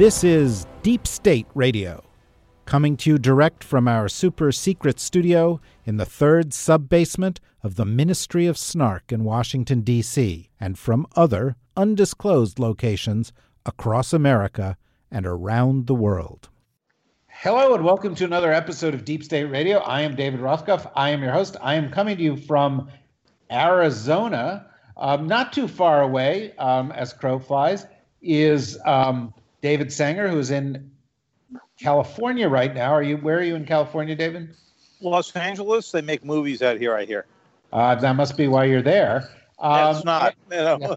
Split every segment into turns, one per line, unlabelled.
This is Deep State Radio, coming to you direct from our super secret studio in the third sub basement of the Ministry of Snark in Washington, D.C., and from other undisclosed locations across America and around the world. Hello, and welcome to another episode of Deep State Radio. I am David Rothkopf. I am your host. I am coming to you from Arizona, um, not too far away, um, as crow flies, is um, David Sanger, who's in California right now. Are you? Where are you in California, David?
Los Angeles. They make movies out here. I hear.
Uh, that must be why you're there.
That's um, not. You know.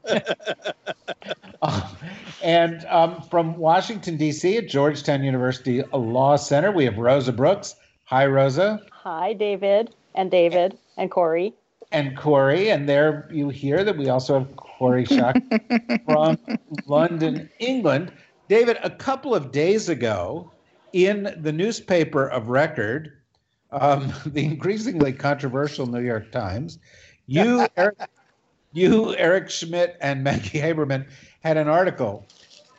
uh, and um, from Washington D.C. at Georgetown University Law Center, we have Rosa Brooks. Hi, Rosa.
Hi, David, and David, and Kori.
And Kori, and there you hear that we also have Kori Schake from London, England. David, a couple of days ago, in the newspaper of record, um, the increasingly controversial New York Times, you, Eric, you, Eric Schmitt, and Maggie Haberman had an article,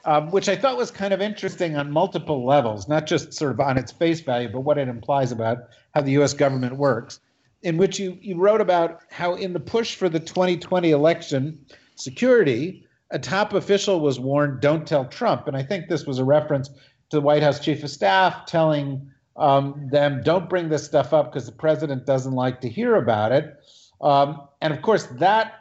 um, which I thought was kind of interesting on multiple levels, not just sort of on its face value, but what it implies about how the U.S. government works. In which you, you wrote about how, in the push for the 2020 election security, a top official was warned, "Don't tell Trump." And I think this was a reference to the White House chief of staff telling um, them, "Don't bring this stuff up because the president doesn't like to hear about it." Um, and of course, that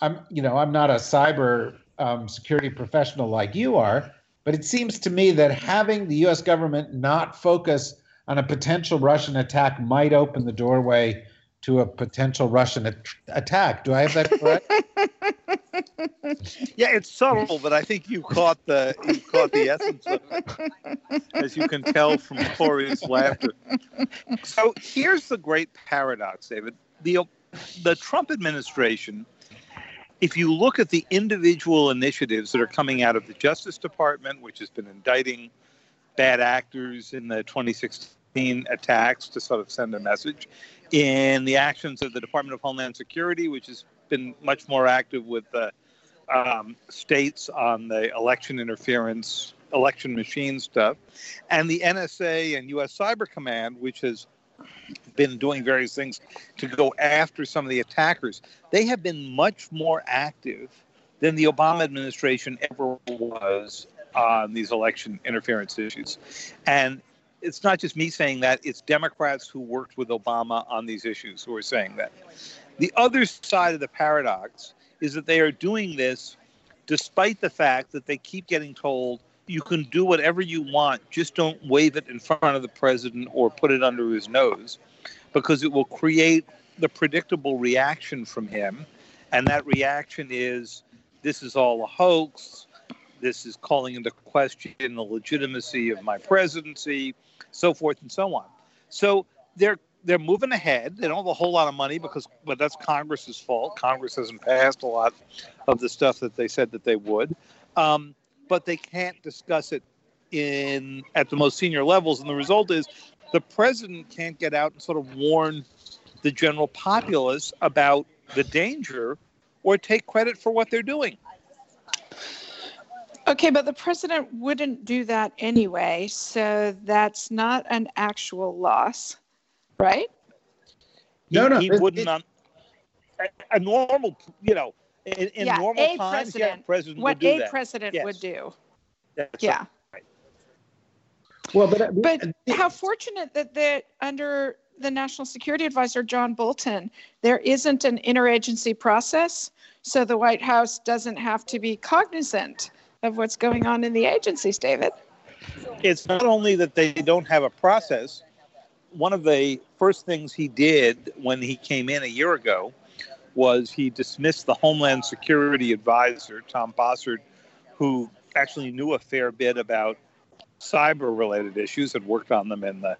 I'm, you know, I'm not a cyber um, security professional like you are, but it seems to me that having the U.S. government not focus on a potential Russian attack might open the doorway to a potential Russian at- attack. Do I have that correct?
yeah, it's subtle, but I think you caught the you caught the essence of it, as you can tell from Kori's laughter. So here's the great paradox, David. The the Trump administration, if you look at the individual initiatives that are coming out of the Justice Department, which has been indicting bad actors in the 2016 attacks to sort of send a message, in the actions of the Department of Homeland Security, which has been much more active with the um, states on the election interference, election machine stuff, and the NSA and U.S. Cyber Command, which has been doing various things to go after some of the attackers. They have been much more active than the Obama administration ever was on these election interference issues. And it's not just me saying that, it's Democrats who worked with Obama on these issues who are saying that. The other side of the paradox is that they are doing this despite the fact that they keep getting told you can do whatever you want, just don't wave it in front of the president or put it under his nose, because it will create the predictable reaction from him. And that reaction is this is all a hoax. This is calling into question the legitimacy of my presidency, so forth and so on. So they're they're moving ahead. They don't have a whole lot of money because, but that's Congress's fault. Congress hasn't passed a lot of the stuff that they said that they would. Um, but they can't discuss it in at the most senior levels, and the result is the president can't get out and sort of warn the general populace about the danger or take credit for what they're doing.
Okay, but the president wouldn't do that anyway, so that's not an actual loss, right?
No, no, he, wouldn't. It, a, a normal, you know, in, in
yeah,
normal
a
times,
president,
yeah, president
what
would do
a
that.
president
yes.
would do.
That's
yeah.
Right.
Well, but uh,
but uh, how fortunate that that under the national security advisor John Bolton, there isn't an interagency process, so the White House doesn't have to be cognizant of what's going on in the agencies. David,
it's not only that they don't have a process. One of the first things he did when he came in a year ago was he dismissed the Homeland Security advisor, Tom Bossert, who actually knew a fair bit about cyber related issues, had worked on them in the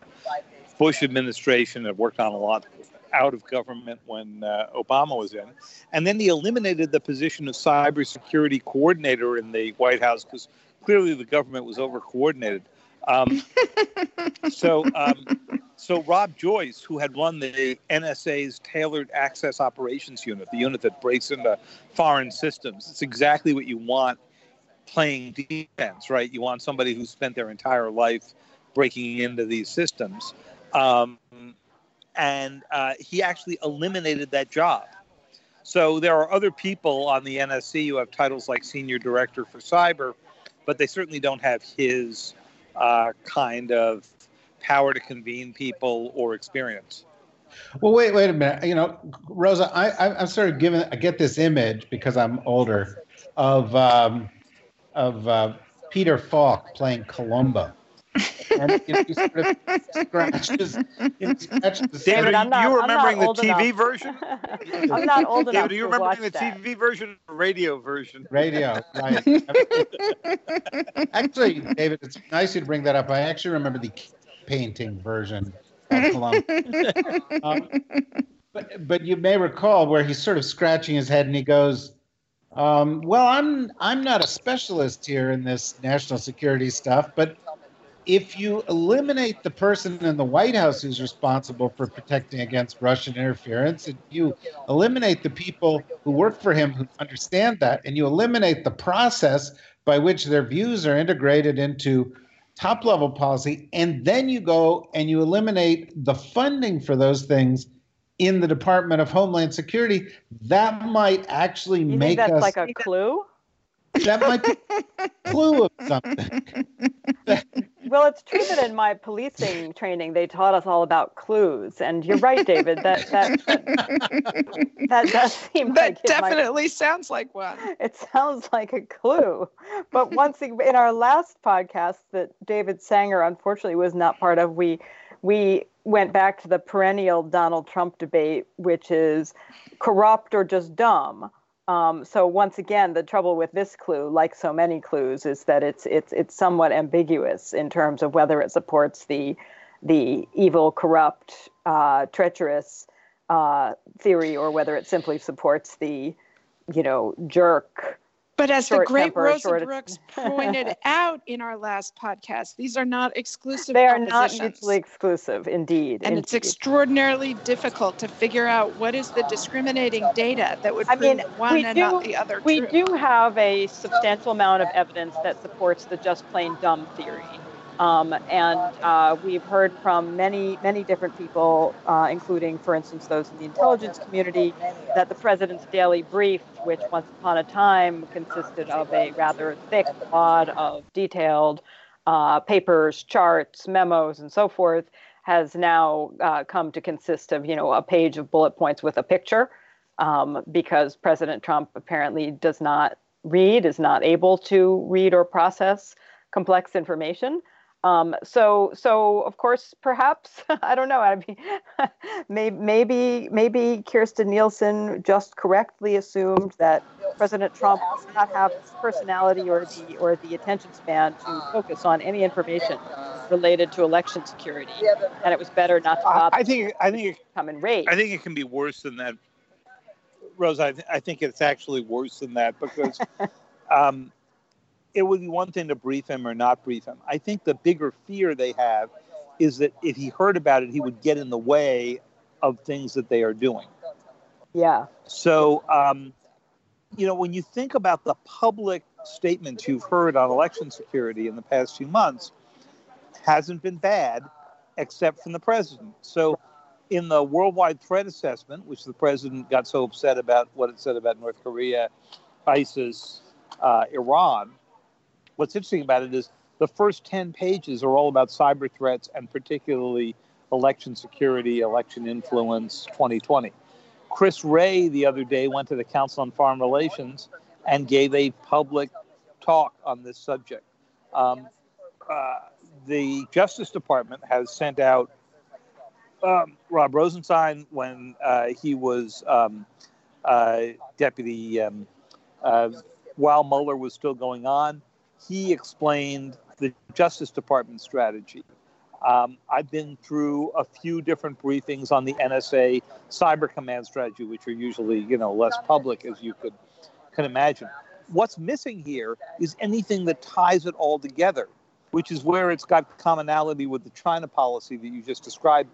Bush administration, had worked on a lot out of government when uh, Obama was in. And then he eliminated the position of cybersecurity coordinator in the White House because clearly the government was over coordinated. Um, so, um, so Rob Joyce, who had run the NSA's Tailored Access Operations Unit, the unit that breaks into foreign systems, it's exactly what you want playing defense, right? You want somebody who spent their entire life breaking into these systems. Um, and uh, he actually eliminated that job. So there are other people on the NSC who have titles like senior director for cyber, but they certainly don't have his uh, kind of power to convene people or experience.
Well, wait, wait a minute. You know, Rosa, I, am sort of given. I get this image because I'm older of um, of uh, Peter Falk playing Columbo. And you know, he sort of scratches, he scratches
David, are
not-
you
I'm
remembering the TV
enough.
version?
I'm not old enough
David, are you
to
remembering
watch
the
that.
TV version or radio version?
radio. Right. actually, David, it's nice you bring that up. I actually remember the painting version of Columbo. Um, but, but you may recall where he's sort of scratching his head and he goes, um, "Well, I'm I'm not a specialist here in this national security stuff, but if you eliminate the person in the White House who's responsible for protecting against Russian interference, and you eliminate the people who work for him who understand that, and you eliminate the process by which their views are integrated into top level policy, and then you go and you eliminate the funding for those things in the Department of Homeland Security, that might actually
You
make
think that's
us
like a clue?
That might be a clue of something.
Well, it's true that in my policing training they taught us all about clues, and you're right, David. That that that, that does seem
That
like it might-
definitely sounds like one.
it sounds like a clue. But once in our last podcast that David Sanger unfortunately was not part of, we we went back to the perennial Donald Trump debate, which is corrupt or just dumb. Um, so once again, the trouble with this clue, like so many clues, is that it's it's it's somewhat ambiguous in terms of whether it supports the the evil, corrupt, uh, treacherous uh, theory or whether it simply supports the you know jerk
But as the great
temper,
Rosa
short-
Brooks pointed out in our last podcast, these are not exclusive
They are not mutually exclusive, indeed.
and it's extraordinarily difficult to figure out what is the discriminating data that would
I mean,
one and
do-
not the other
we
true.
do have a substantial amount of evidence that supports the just plain dumb theory. Um, and uh, we've heard from many, many different people, uh, including, for instance, those in the intelligence community, that the president's daily brief, which once upon a time consisted of a rather thick wad of detailed uh, papers, charts, memos, and so forth, has now uh, come to consist of, you know, a page of bullet points with a picture, um, because President Trump apparently does not read, is not able to read or process complex information. Um, so, so of course, perhaps I don't know. I mean, maybe, maybe, maybe Kirstjen Nielsen just correctly assumed that President Trump does not have the personality or the or the attention span to focus on any information related to election security, and it was better not to bother
I think I think it,
come and raid.
I think it can be worse than that, Rose. I, th- I think it's actually worse than that because um, it would be one thing to brief him or not brief him. I think the bigger fear they have is that if he heard about it, he would get in the way of things that they are doing.
yeah,
So, um, you know, when you think about the public statements you've heard on election security in the past few months, hasn't been bad, except from the president. So, in the worldwide threat assessment, which the president got so upset about what it said about North Korea, ISIS, uh, Iran, what's interesting about it is the first 10 pages are all about cyber threats and particularly election security, election influence 2020. Chris Wray the other day went to the Council on Foreign Relations and gave a public talk on this subject. Um, uh, the Justice Department has sent out um, Rob Rosenstein when uh, he was um, uh, deputy um, uh, while Mueller was still going on. He explained the Justice Department strategy. Um, I've been through a few different briefings on the NSA Cyber Command strategy, which are usually, you know, less public, as you could can imagine. What's missing here is anything that ties it all together, which is where it's got commonality with the China policy that you just described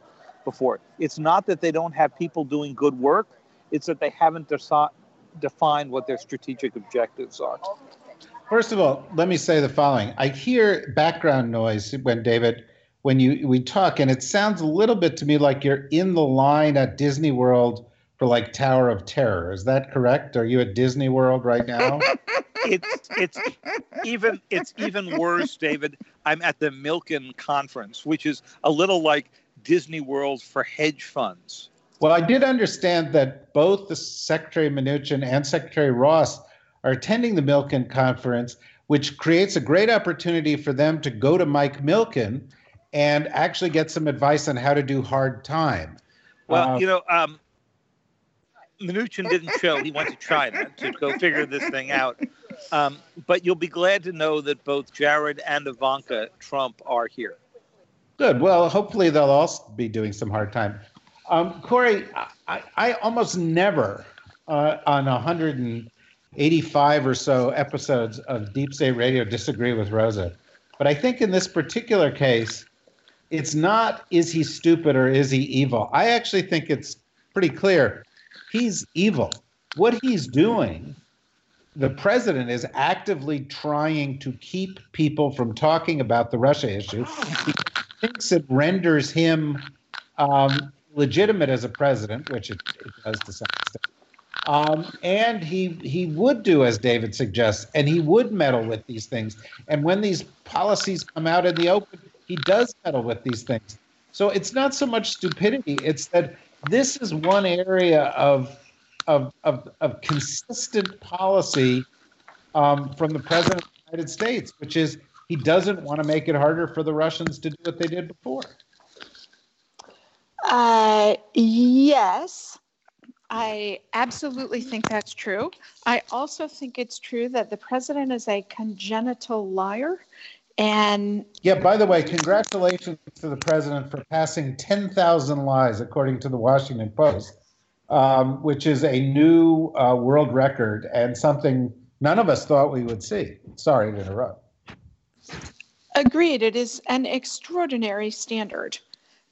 before. It's not that they don't have people doing good work; it's that they haven't deci- defined what their strategic objectives are.
First of all, let me say the following. I hear background noise when David when you we talk and it sounds a little bit to me like you're in the line at Disney World for like Tower of Terror. Is that correct? Are you at Disney World right now?
it's it's even it's even worse, David. I'm at the Milken conference, which is a little like Disney World for hedge funds.
Well, I did understand that both the Secretary Mnuchin and Secretary Ross are attending the Milken conference, which creates a great opportunity for them to go to Mike Milken and actually get some advice on how to do hard time.
Well,
Uh,
you know, um, Mnuchin didn't show. He went to China to go figure this thing out. Um, but you'll be glad to know that both Jared and Ivanka Trump are here.
Good. Well, hopefully they'll also be doing some hard time. Um, Kori, I, I almost never uh, on 185 or so episodes of Deep State Radio disagree with Rosa. But I think in this particular case, it's not is he stupid or is he evil? I actually think it's pretty clear he's evil. What he's doing, the president is actively trying to keep people from talking about the Russia issue. He thinks it renders him um, legitimate as a president, which it, it does to some extent. Um, and he he would do as David suggests, and he would meddle with these things. And when these policies come out in the open, he does meddle with these things. So it's not so much stupidity; it's that this is one area of of of, of consistent policy um, from the president of the United States, which is he doesn't want to make it harder for the Russians to do what they did before.
Uh, yes, I absolutely think that's true. I also think it's true that the president is a congenital liar. And
Yeah, by the way, congratulations to the president for passing 10,000 lies, according to the Washington Post, um, which is a new uh, world record and something none of us thought we would see. Sorry to interrupt.
agreed, it is an extraordinary standard.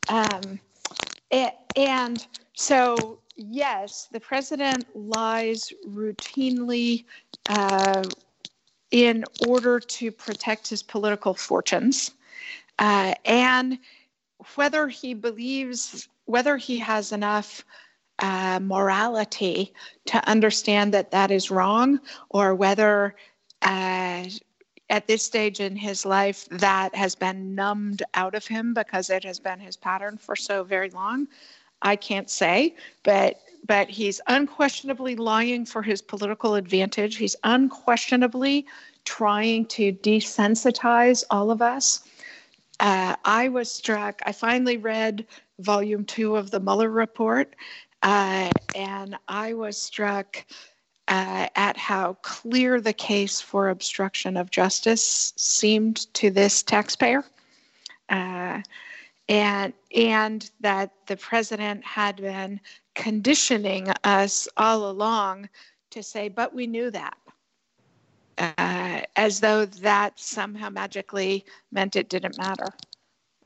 Um, a- and so, yes, the president lies routinely uh, in order to protect his political fortunes. Uh, and whether he believes, whether he has enough uh, morality to understand that that is wrong, or whether uh, at this stage in his life that has been numbed out of him because it has been his pattern for so very long, I can't say. But but he's unquestionably lying for his political advantage. He's unquestionably trying to desensitize all of us. Uh, I was struck. I finally read volume two of the Mueller report, uh, and I was struck uh, at how clear the case for obstruction of justice seemed to this taxpayer. And and that the president had been conditioning us all along to say, but we knew that, uh, as though that somehow magically meant it didn't matter.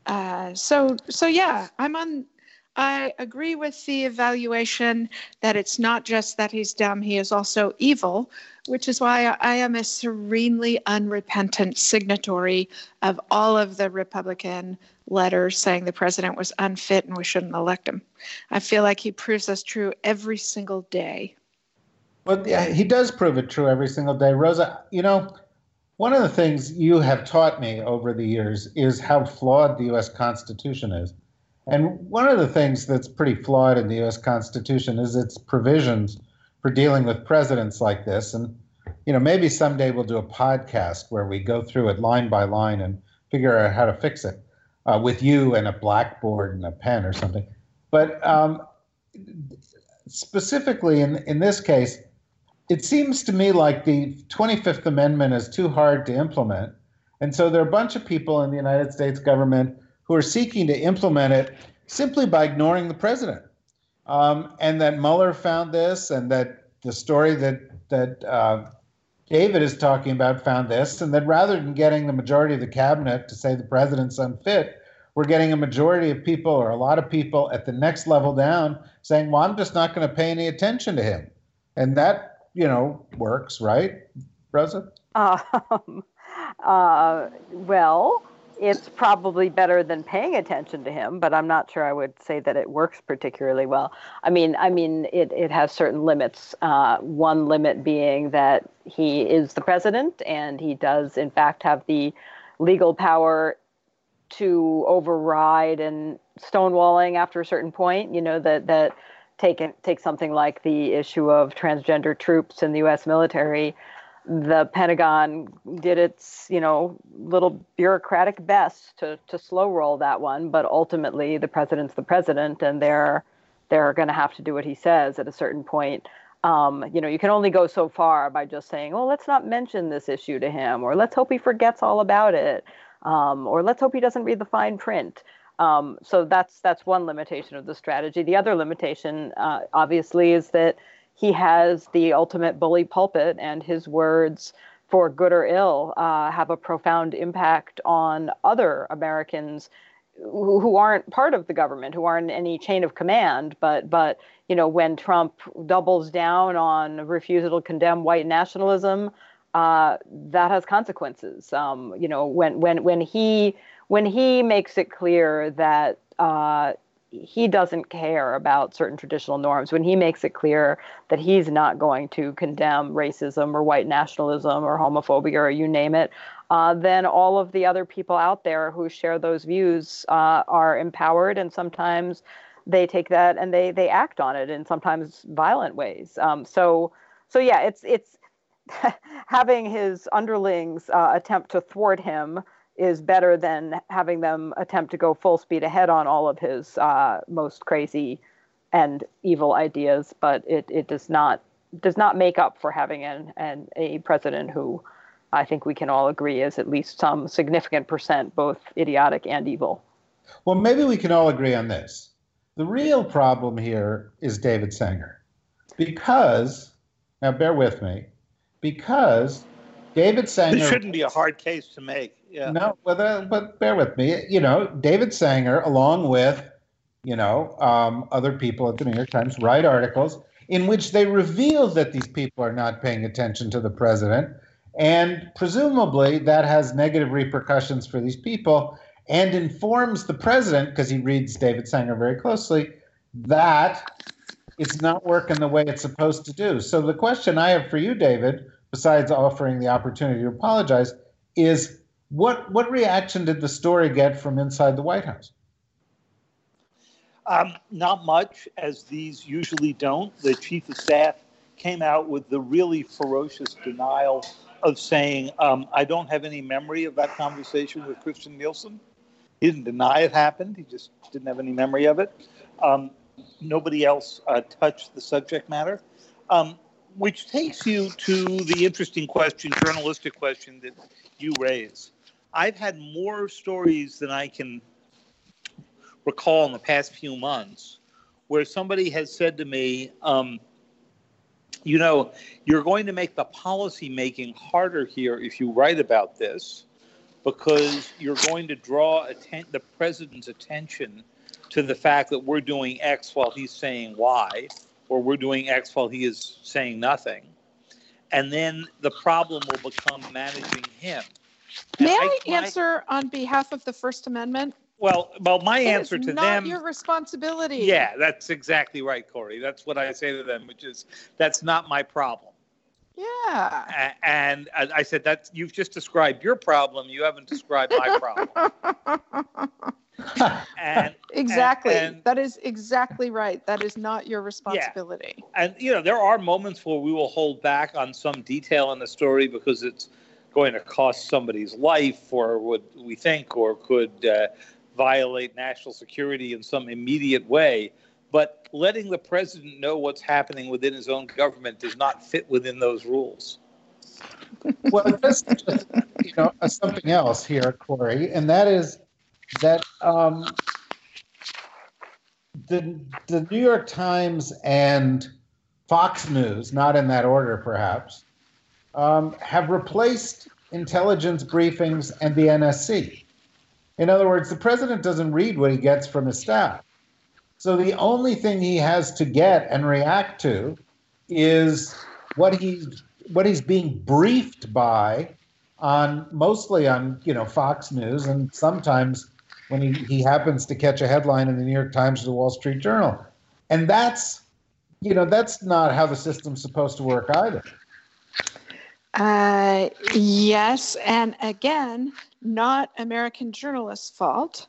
Uh, so so yeah, I'm on. I agree with the evaluation that it's not just that he's dumb; he is also evil, which is why I am a serenely unrepentant signatory of all of the Republican letters saying the president was unfit and we shouldn't elect him. I feel like he proves us true every single day.
Well, yeah, he does prove it true every single day. Rosa, you know, one of the things you have taught me over the years is how flawed the U.S. Constitution is. And one of the things that's pretty flawed in the U.S. Constitution is its provisions for dealing with presidents like this. And, you know, maybe someday we'll do a podcast where we go through it line by line and figure out how to fix it uh, with you and a blackboard and a pen or something. But um, specifically in, in this case, it seems to me like the 25th Amendment is too hard to implement. And so there are a bunch of people in the United States government who are seeking to implement it simply by ignoring the president. Um, and that Mueller found this, and that the story that that uh, David is talking about found this, and that rather than getting the majority of the cabinet to say the president's unfit, we're getting a majority of people or a lot of people at the next level down saying, "Well, I'm just not going to pay any attention to him," and that you know works, right, Rosa?
Um, uh, well, it's probably better than paying attention to him, but I'm not sure I would say that it works particularly well. I mean, I mean, it, it has certain limits. Uh, one limit being that he is the president, and he does, in fact, have the legal power to override and stonewalling after a certain point. You know that that take take something like the issue of transgender troops in the U.S. military the Pentagon did its, you know, little bureaucratic best to to slow roll that one, but ultimately the president's the president, and they're they're going to have to do what he says at a certain point. Um, you know, you can only go so far by just saying, "Well, let's not mention this issue to him," or "Let's hope he forgets all about it," um, or "Let's hope he doesn't read the fine print." Um, so that's that's one limitation of the strategy. The other limitation, uh, obviously, is that he has the ultimate bully pulpit, and his words, for good or ill, uh, have a profound impact on other Americans who, who aren't part of the government, who aren't in any chain of command. But but you know, when Trump doubles down on refusal to condemn white nationalism, uh, that has consequences. Um, you know, when when when he when he makes it clear that uh, he doesn't care about certain traditional norms when he makes it clear that he's not going to condemn racism or white nationalism or homophobia or you name it uh, then all of the other people out there who share those views uh, are empowered and sometimes they take that and they they act on it in sometimes violent ways. Um, so so yeah it's it's having his underlings uh, attempt to thwart him is better than having them attempt to go full speed ahead on all of his uh, most crazy and evil ideas. But it, it does not does not make up for having an, an a president who I think we can all agree is at least some significant percent both idiotic and evil.
Well, maybe we can all agree on this. The real problem here is David Sanger. Because, now bear with me, because David Sanger.
This shouldn't be a hard case to make. Yeah.
No, but, uh, but bear with me. You know, David Sanger, along with, you know, um, other people at the New York Times, write articles in which they reveal that these people are not paying attention to the president. And presumably that has negative repercussions for these people and informs the president, because he reads David Sanger very closely, that it's not working the way it's supposed to do. So the question I have for you, David, besides offering the opportunity to apologize, is what what reaction did the story get from inside the White House?
Um, not much, as these usually don't. The chief of staff came out with the really ferocious denial of saying, um, "I don't have any memory of that conversation with Kirstjen Nielsen." He didn't deny it happened. He just didn't have any memory of it. Um, nobody else uh, touched the subject matter. Um, which takes you to the interesting question, journalistic question that you raise. I've had more stories than I can recall in the past few months where somebody has said to me, um, you know, you're going to make the policy making harder here if you write about this because you're going to draw atten- the president's attention to the fact that we're doing X while he's saying Y or we're doing X while he is saying nothing. And then the problem will become managing him.
May I, I answer my, on behalf of the First Amendment?
Well, well, my it answer to
not
them.
Not your responsibility.
Yeah, that's exactly right, Kori. That's what I say to them, which is that's not my problem.
Yeah.
And I said that you've just described your problem. You haven't described my problem.
and exactly and, and, that is exactly right that is not your responsibility
yeah. and you know there are moments where we will hold back on some detail in the story because it's going to cost somebody's life or would we think or could uh, violate national security in some immediate way but letting the president know what's happening within his own government does not fit within those rules.
well, just, you know uh, something else here, Kori, and that is that um, the the New York Times and Fox News, not in that order, perhaps, um, have replaced intelligence briefings and the NSC. In other words, the president doesn't read what he gets from his staff. So the only thing he has to get and react to is what he's what he's being briefed by on mostly on you know Fox News and sometimes when he, he happens to catch a headline in the New York Times or the Wall Street Journal. And that's you know that's not how the system's supposed to work either.
Uh, yes, and again, not American journalists' fault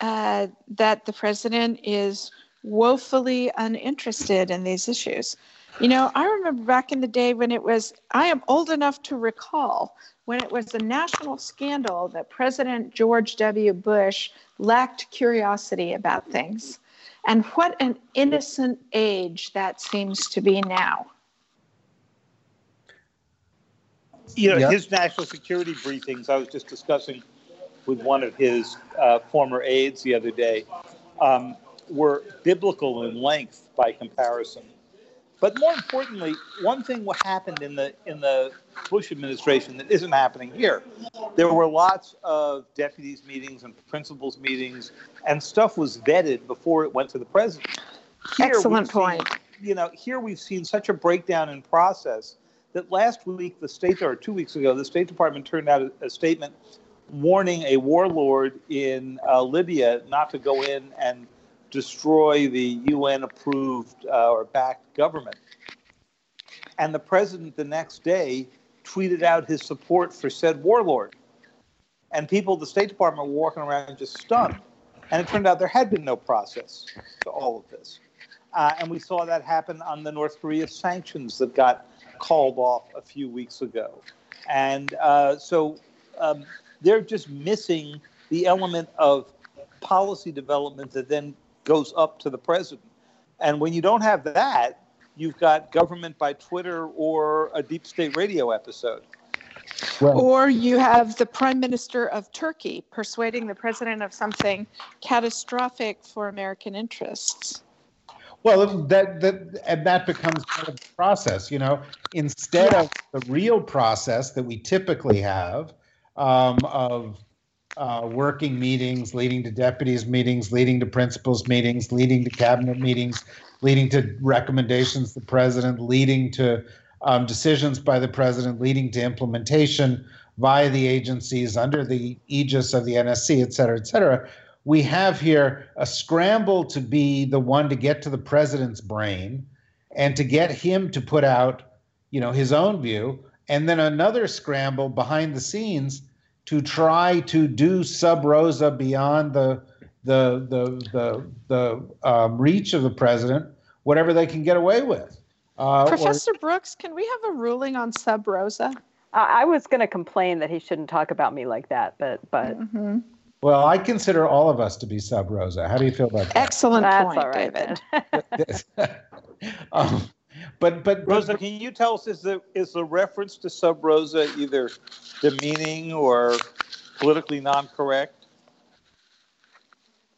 uh, that the president is woefully uninterested in these issues. You know, I remember back in the day when it was, I am old enough to recall when it was a national scandal that President George W. Bush lacked curiosity about things. And what an innocent age that seems to be now.
You know,
Yep.
his national security briefings, I was just discussing with one of his uh, former aides the other day, um, were biblical in length by comparison. But more importantly, one thing what happened in the in the Bush administration that isn't happening here. There were lots of deputies meetings and principals meetings, and stuff was vetted before it went to the president. Here
Excellent
we've seen-
point.
you know, here we've seen such a breakdown in process that last week the state or two weeks ago the State Department turned out a, a statement warning a warlord in uh, Libya not to go in and destroy the UN approved uh, or backed government. And the president the next day tweeted out his support for said warlord. And people the State Department were walking around just stunned. And it turned out there had been no process to all of this. Uh, and we saw that happen on the North Korea sanctions that got called off a few weeks ago. And uh, so um, they're just missing the element of policy development that then goes up to the president. And when you don't have that, you've got government by Twitter or a deep state radio episode.
Well,
Or you have the prime minister of Turkey persuading the president of something catastrophic for American interests.
Well, that that and that becomes part of the process. You know, instead of the real process that we typically have um, of uh, working meetings, leading to deputies meetings, leading to principals meetings, leading to cabinet meetings, leading to recommendations to the president, leading to um, decisions by the president, leading to implementation via the agencies under the aegis of the NSC, et cetera, et cetera we have here a scramble to be the one to get to the president's brain and to get him to put out you know his own view and then another scramble behind the scenes to try to do sub rosa beyond the the the the, the um, reach of the president whatever they can get away with uh, or-
Professor Brooks, can we have a ruling on sub rosa?
I, I was going to complain that he shouldn't talk about me like that, but but
Mhm.
Well i consider all of us to be sub rosa how do you feel about that
Excellent
that's
point,
all right.
David.
then.
um, but but
Rosa, can you tell us is the is the reference to sub rosa either demeaning or politically non correct?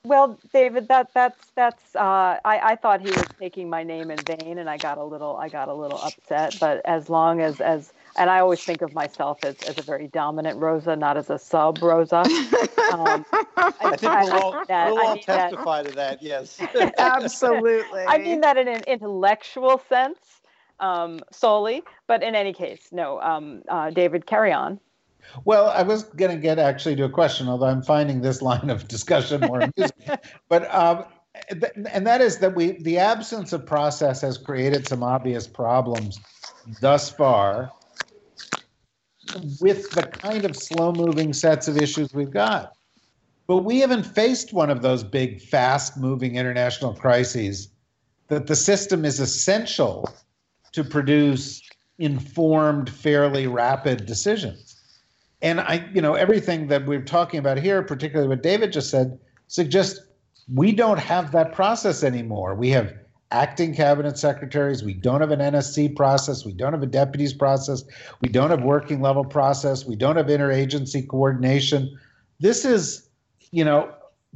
Well, David, that that's that's. Uh, I I thought he was taking my name in vain, and I got a little I got a little upset. But as long as as and I always think of myself as, as a very dominant Rosa, not as a sub Rosa. Um,
I think we'll all,
that-
we'll all
mean that-
testify to that. Yes.
Absolutely.
I mean that in an intellectual sense um, solely, but in any case, no. Um, uh, David, carry on.
Well, I was going to get actually to a question, although I'm finding this line of discussion more amusing. but um, and that is that we the absence of process has created some obvious problems thus far with the kind of slow-moving sets of issues we've got. But we haven't faced one of those big, fast-moving international crises that the system is essential to produce informed, fairly rapid decisions. And I, you know, everything that we're talking about here, particularly what David just said, suggests We don't have that process anymore. We have acting cabinet secretaries. We don't have an NSC process. We don't have a deputies process. We don't have working level process. We don't have interagency coordination. This is, you know,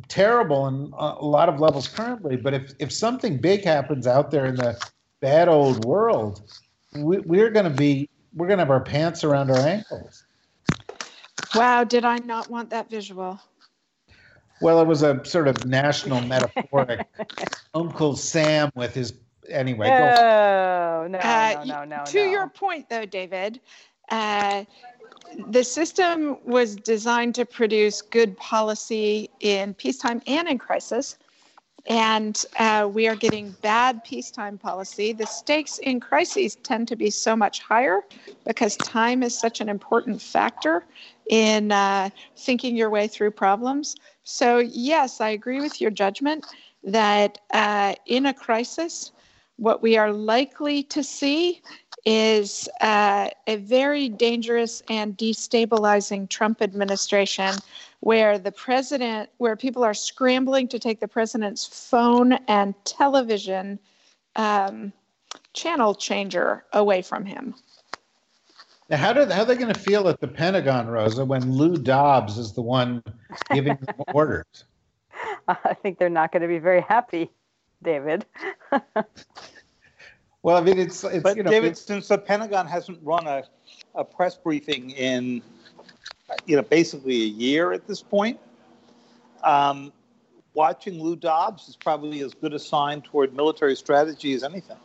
terrible in a lot of levels currently. But if, if something big happens out there in the bad old world, we, we're going to be, we're going to have our pants around our ankles.
Wow, did I not want that visual?
Well, it was a sort of national metaphoric Uncle Sam with his anyway. go-
No, no,
Uh,
no, no, no.
to
no.
your point, though, David, uh, the system was designed to produce good policy in peacetime and in crisis. And uh, we are getting bad peacetime policy. The stakes in crises tend to be so much higher because time is such an important factor in uh, thinking your way through problems. So, yes, I agree with your judgment that uh, in a crisis, what we are likely to see is uh, a very dangerous and destabilizing Trump administration where the president, where people are scrambling to take the president's phone and television um, channel changer away from him.
Now, how, do, how are they going to feel at the Pentagon, Rosa, when Lou Dobbs is the one giving them orders?
I think they're not going to be very happy, David.
Well, I mean, it's, it's
But
you know,
David,
it's-
since the Pentagon hasn't run a, a press briefing in, you know, basically a year at this point, um, watching Lou Dobbs is probably as good a sign toward military strategy as anything.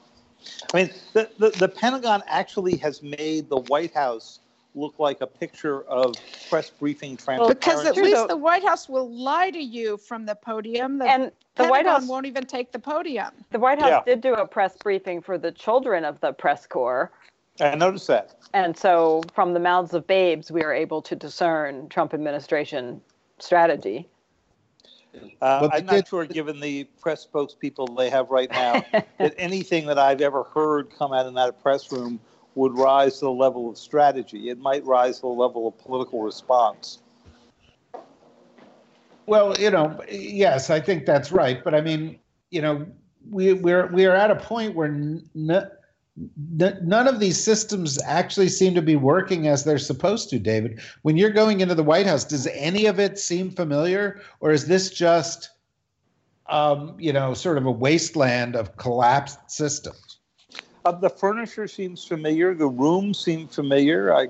I mean, the, the, the Pentagon actually has made the White House look like a picture of press briefing transparency.
Because at least the White House will lie to you from the podium. The
and the White
Pentagon
House
won't even take the podium.
The White House
Yeah.
did do a press briefing for the children of the press corps.
I noticed that.
And so from the mouths of babes, we are able to discern Trump administration strategy.
Uh, I'm not sure, given the press spokespeople they have right now, that anything that I've ever heard come out in that press room would rise to the level of strategy. It might rise to the level of political response.
Well, you know, yes, I think that's right. But I mean, you know, we we're we are at a point where n- none of these systems actually seem to be working as they're supposed to. David, when you're going into the White House, does any of it seem familiar, or is this just, um, you know, sort of a wasteland of collapsed systems?
Uh, the furniture seems familiar. The room seemed familiar. I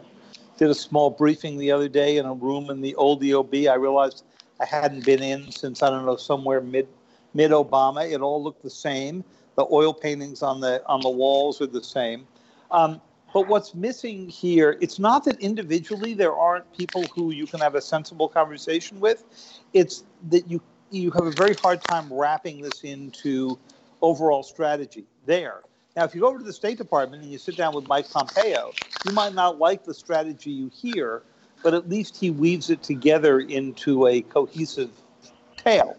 did a small briefing the other day in a room in the old EOB. I realized I hadn't been in since I don't know somewhere mid mid Obama. It all looked the same. The oil paintings on the on the walls are the same. Um, but what's missing here? It's not that individually there aren't people who you can have a sensible conversation with. It's that you you have a very hard time wrapping this into overall strategy there. Now, if you go over to the State Department and you sit down with Mike Pompeo, you might not like the strategy you hear, but at least he weaves it together into a cohesive tale.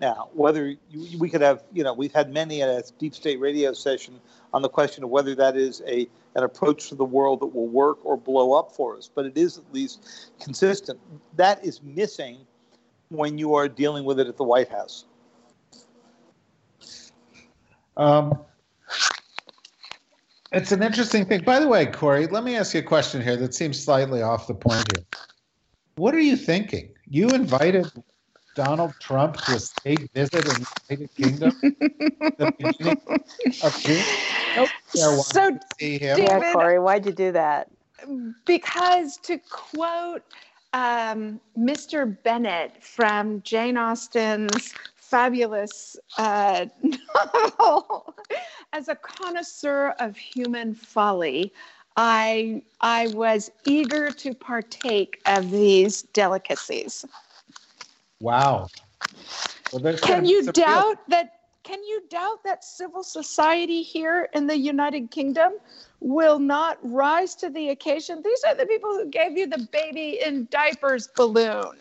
Now, whether you, we could have, you know, we've had many a deep state radio session on the question of whether that is a an approach to the world that will work or blow up for us, but it is at least consistent. That is missing when you are dealing with it at the White House.
Um, it's an interesting thing. By the way, Kori, let me ask you a question here that seems slightly off the point here. What are you thinking? You invited Donald Trump to a state visit in the United Kingdom? the beginning of June? Nope. There wanted
So,
to see him.
David-
Yeah, Kori, why'd you do that?
because to quote um, Mr. Bennet from Jane Austen's fabulous uh, novel, as a connoisseur of human folly, I I was eager to partake of these delicacies.
Wow. Well, there's
Can
some-
you
some real-
doubt that? Can you doubt that civil society here in the United Kingdom will not rise to the occasion? These are the people who gave you the baby in diapers balloon.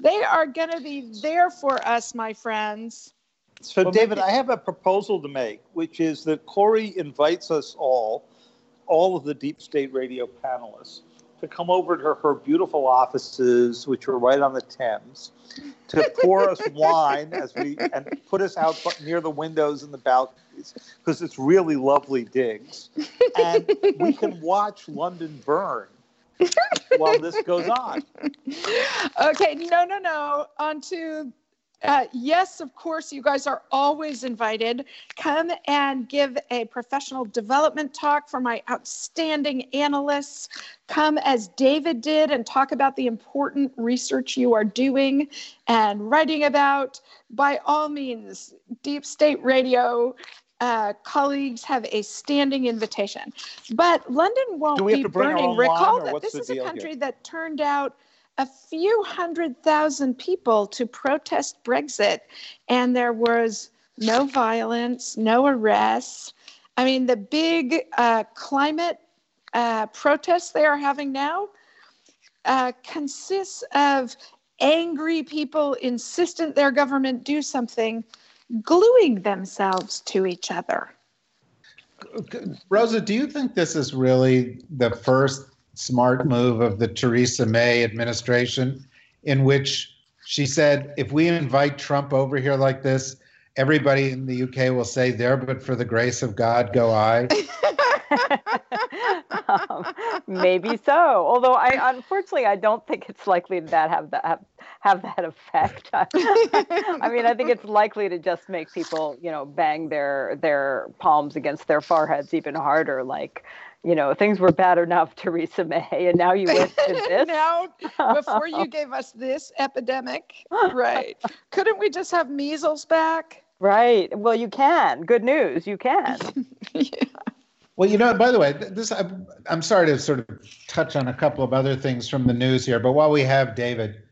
They are going to be there for us, my friends.
So,
Well,
David,
maybe-
I have a proposal to make, which is that Kori invites us all, all of the deep state radio panelists, to come over to her beautiful offices, which were right on the Thames, to pour us wine as we and put us out near the windows and the balconies because it's really lovely digs, and we can watch London burn while this goes on.
Okay, no, no, no. On to uh, yes, of course, you guys are always invited. Come and give a professional development talk for my outstanding analysts. Come as David did and talk about the important research you are doing and writing about. By all means, Deep State Radio. Uh, colleagues have a standing invitation, but London won't be burning. Recall that this is a country
here?
that turned out a few hundred thousand people to protest Brexit, and there was no violence, no arrests. I mean, the big uh, climate uh, protests they are having now uh, consists of angry people insistent their government do something, gluing themselves to each other.
Rosa, do you think this is really the first smart move of the Theresa May administration, in which she said, if we invite Trump over here like this, everybody in the UK will say, there, but for the grace of God, go I.
um, maybe so. Although I unfortunately I don't think it's likely that have that have, have that effect. I mean, I think it's likely to just make people, you know, bang their their palms against their foreheads even harder. Like, you know, things were bad enough, Theresa May, and now you went to this.
now, before you gave us this epidemic, right? Couldn't we just have measles back?
Right. Well, you can. Good news, you can.
yeah.
Well, you know, by the way, this I'm, I'm sorry to sort of touch on a couple of other things from the news here, but while we have David,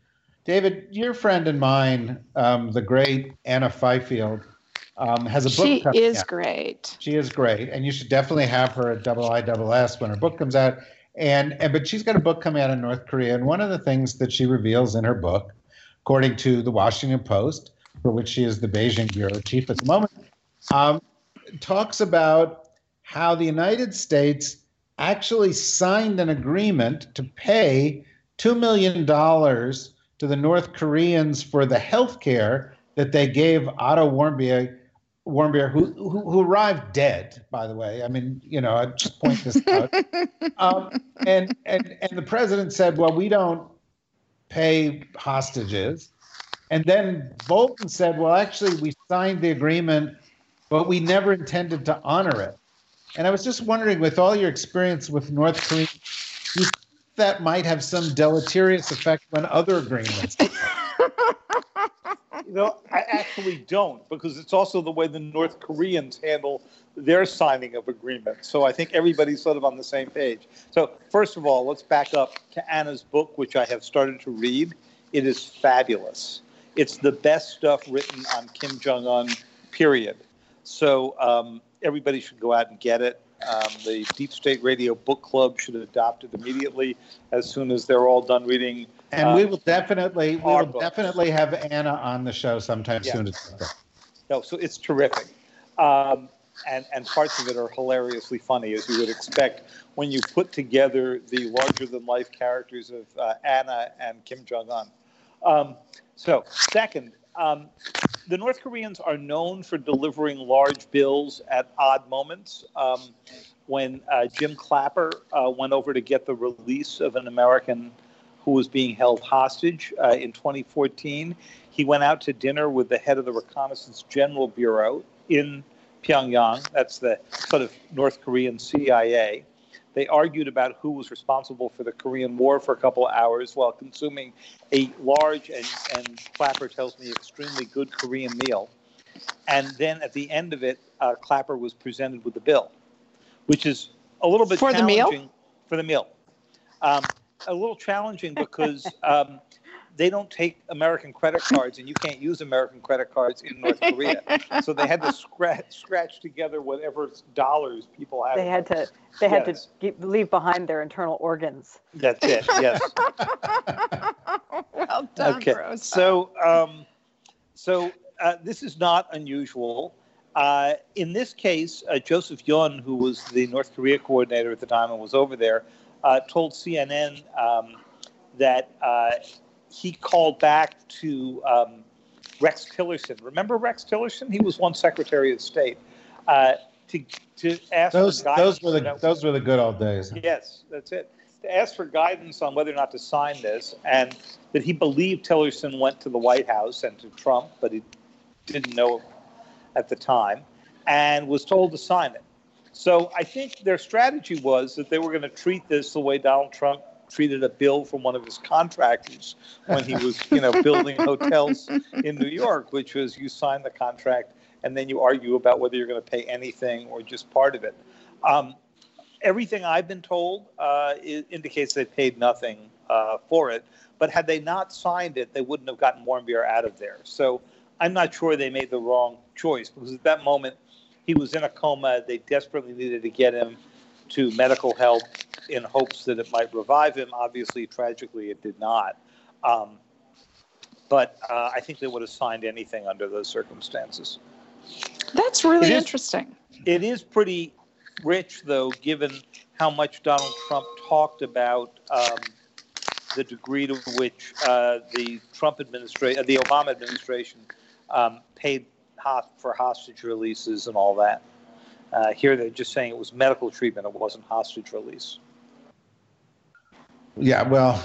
David, your friend and mine, um, the great Anna Fifield, um, has a book.
She is
out.
great.
She is great, and you should definitely have her at Double I Double S when her book comes out. And and but she's got a book coming out in North Korea, and one of the things that she reveals in her book, according to the Washington Post, for which she is the Beijing bureau chief at the moment, um, talks about how the United States actually signed an agreement to pay two million dollars to the North Koreans for the health care that they gave Otto Warmbier, Warmbier who, who, who arrived dead, by the way. I mean, you know, I just point this out. um, and and and the president said, "Well, we don't pay hostages." And then Bolton said, "Well, actually, we signed the agreement, but we never intended to honor it." And I was just wondering, with all your experience with North Korea, you think that might have some deleterious effect on other agreements.
Know, I actually don't because it's also the way the North Koreans handle their signing of agreements. So I think everybody's sort of on the same page. So, first of all, let's back up to Anna's book, which I have started to read. It is fabulous. It's the best stuff written on Kim Jong un, period. So, um, everybody should go out and get it. Um, the Deep State Radio Book Club should adopt it immediately as soon as they're all done reading.
And
uh,
we will definitely, we will
books.
definitely have Anna on the show sometime
Yeah.
soon.
No, so it's terrific. Um, and, and parts of it are hilariously funny, as you would expect when you put together the larger than life characters of uh, Anna and Kim Jong un. Um, so, second, um, the North Koreans are known for delivering large bills at odd moments. Um, when uh, Jim Clapper uh, went over to get the release of an American who was being held hostage uh, in 2014, he went out to dinner with the head of the Reconnaissance General Bureau in Pyongyang. That's the sort of North Korean CIA. They argued about who was responsible for the Korean War for a couple of hours while consuming a large and, and Clapper tells me extremely good Korean meal. And then at the end of it, uh, Clapper was presented with the bill, which is a little bit
For the meal?
for the meal. Um, a little challenging because um, they don't take American credit cards, and you can't use American credit cards in North Korea. so they had to scratch scratch together whatever dollars people had.
They had to they had
Yes.
to get, leave behind their internal organs.
That's it. Yes.
well done,
okay.
Rosa.
So, um, so uh, this is not unusual. Uh, in this case, uh, Joseph Yun, who was the North Korea coordinator at the time and was over there, uh, told CNN um, that uh, he called back to um, Rex Tillerson. Remember Rex Tillerson? He was one Secretary of State. Uh, to to ask
Those those were the those were the good old days.
Yes, that's it. To ask for guidance on whether or not to sign this, and that he believed Tillerson went to the White House and to Trump, but he didn't know at the time, and was told to sign it. So I think their strategy was that they were going to treat this the way Donald Trump treated a bill from one of his contractors when he was, you know, building hotels in New York, which was you sign the contract and then you argue about whether you're going to pay anything or just part of it. Um, everything I've been told uh, indicates they paid nothing uh, for it. But had they not signed it, they wouldn't have gotten Warmbier out of there. So I'm not sure they made the wrong choice because at that moment he was in a coma. They desperately needed to get him to medical help in hopes that it might revive him. Obviously, tragically, it did not. Um, but uh, I think they would have signed anything under those circumstances.
That's really
It is-
interesting.
It is pretty rich, though, given how much Donald Trump talked about um, the degree to which uh, the Trump administration, the Obama administration, um, paid for hostage releases and all that. Uh, here, they're just saying it was medical treatment; it wasn't hostage release.
Yeah, well,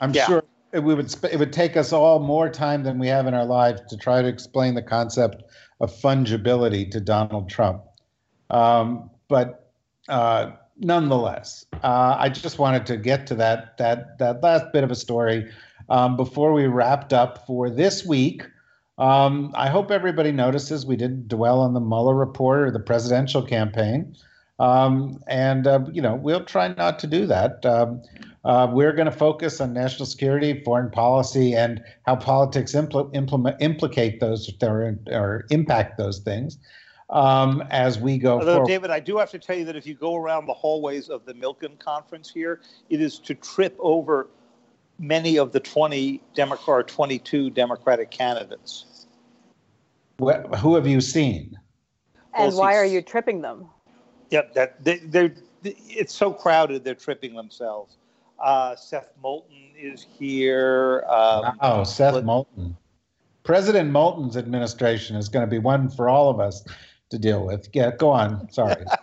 I'm
Yeah.
sure it would it would take us all more time than we have in our lives to try to explain the concept of fungibility to Donald Trump. Um, but uh, nonetheless, uh, I just wanted to get to that that that last bit of a story um, before we wrapped up for this week. Um, I hope everybody notices we didn't dwell on the Mueller report or the presidential campaign. Um, and, uh, you know, we'll try not to do that. Um, uh, we're going to focus on national security, foreign policy, and how politics impl- implement, implicate those or, or impact those things um, as we go
Although,
forward.
David, I do have to tell you that if you go around the hallways of the Milken conference here, it is to trip over many of the 20 Democrat or 22 Democratic candidates.
Wh- who have you seen?
And
Well,
why
see-
are you tripping them?
Yep, that they, they're it's so crowded they're tripping themselves. Uh, Seth Moulton is here. Um,
oh, Seth
but-
Moulton. President Moulton's administration is going to be one for all of us to deal with. Yeah, go on. Sorry.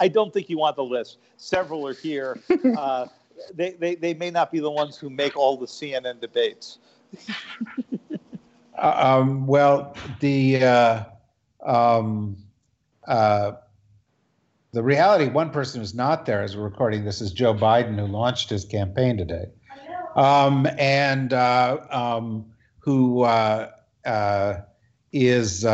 I don't think you want the list. Several are here. Uh, they, they, they may not be the ones who make all the CNN debates.
Uh, um, well, the uh, um, uh, the reality, one person who's not there as we're recording this is Joe Biden, who launched his campaign today, um, and uh, um, who uh, uh, is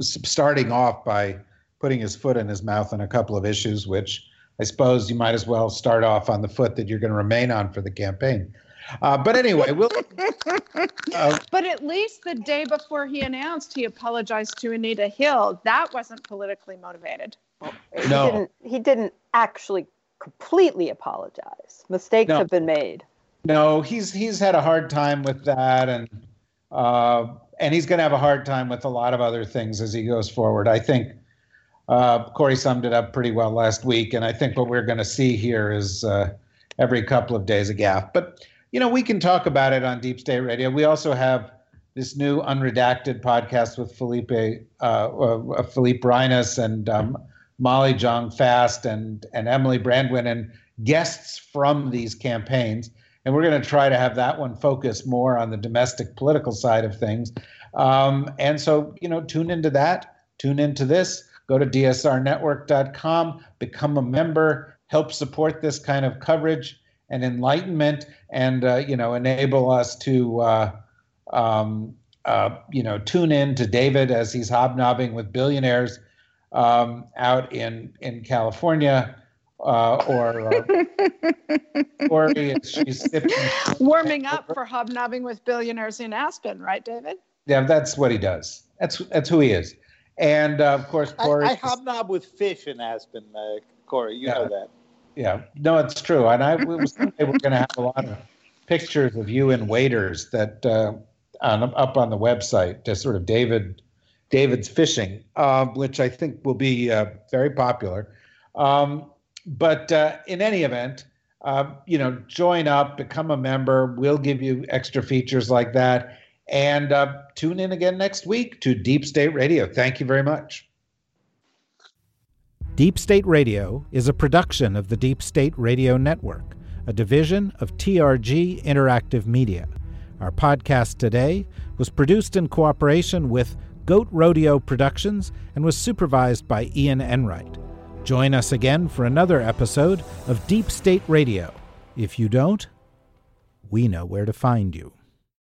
starting off by putting his foot in his mouth on a couple of issues, which I suppose you might as well start off on the foot that you're going to remain on for the campaign. Uh, but anyway, we'll. Uh,
But at least the day before he announced, he apologized to Anita Hill. That wasn't politically motivated.
He
No.
didn't. He didn't actually completely apologize. Mistakes
No.
have been made.
No, he's he's had a hard time with that, and uh, and he's going to have a hard time with a lot of other things as he goes forward. I think uh, Kori summed it up pretty well last week, and I think what we're going to see here is uh, every couple of days a gaffe. But you know, we can talk about it on Deep State Radio. We also have this new unredacted podcast with Felipe uh, uh, Philippe Reines and um, Molly Jong Fast and and Emily Brandwin and guests from these campaigns and we're going to try to have that one focus more on the domestic political side of things. Um, and so, you know, tune into that, tune into this, go to dsrnetwork.com, become a member, help support this kind of coverage and enlightenment, and uh, you know, enable us to. Uh, um, uh, you know, tune in to David as he's hobnobbing with billionaires um, out in in California, uh, or uh, Kori she's sipping
Warming up for hobnobbing with billionaires in Aspen, right, David?
Yeah, that's what he does. That's that's who he is. And uh, of course,
I,
Kori.
I hobnob with fish in Aspen, uh, Kori. You know that.
yeah, no, it's true. And I we was thinking we're going to have a lot of pictures of you and waiters that uh, on, up on the website. to sort of David, David's fishing, uh, which I think will be uh, very popular.
Um, but uh, in any event, uh, you know, join up, become a member. We'll give you extra features like that. And uh, tune in again next week to Deep State Radio. Thank you very much.
Deep State Radio is a production of the Deep State Radio Network, a division of TRG Interactive Media. Our podcast today was produced in cooperation with Goat Rodeo Productions and was supervised by Ian Enright. Join us again for another episode of Deep State Radio. If you don't, we know where to find you.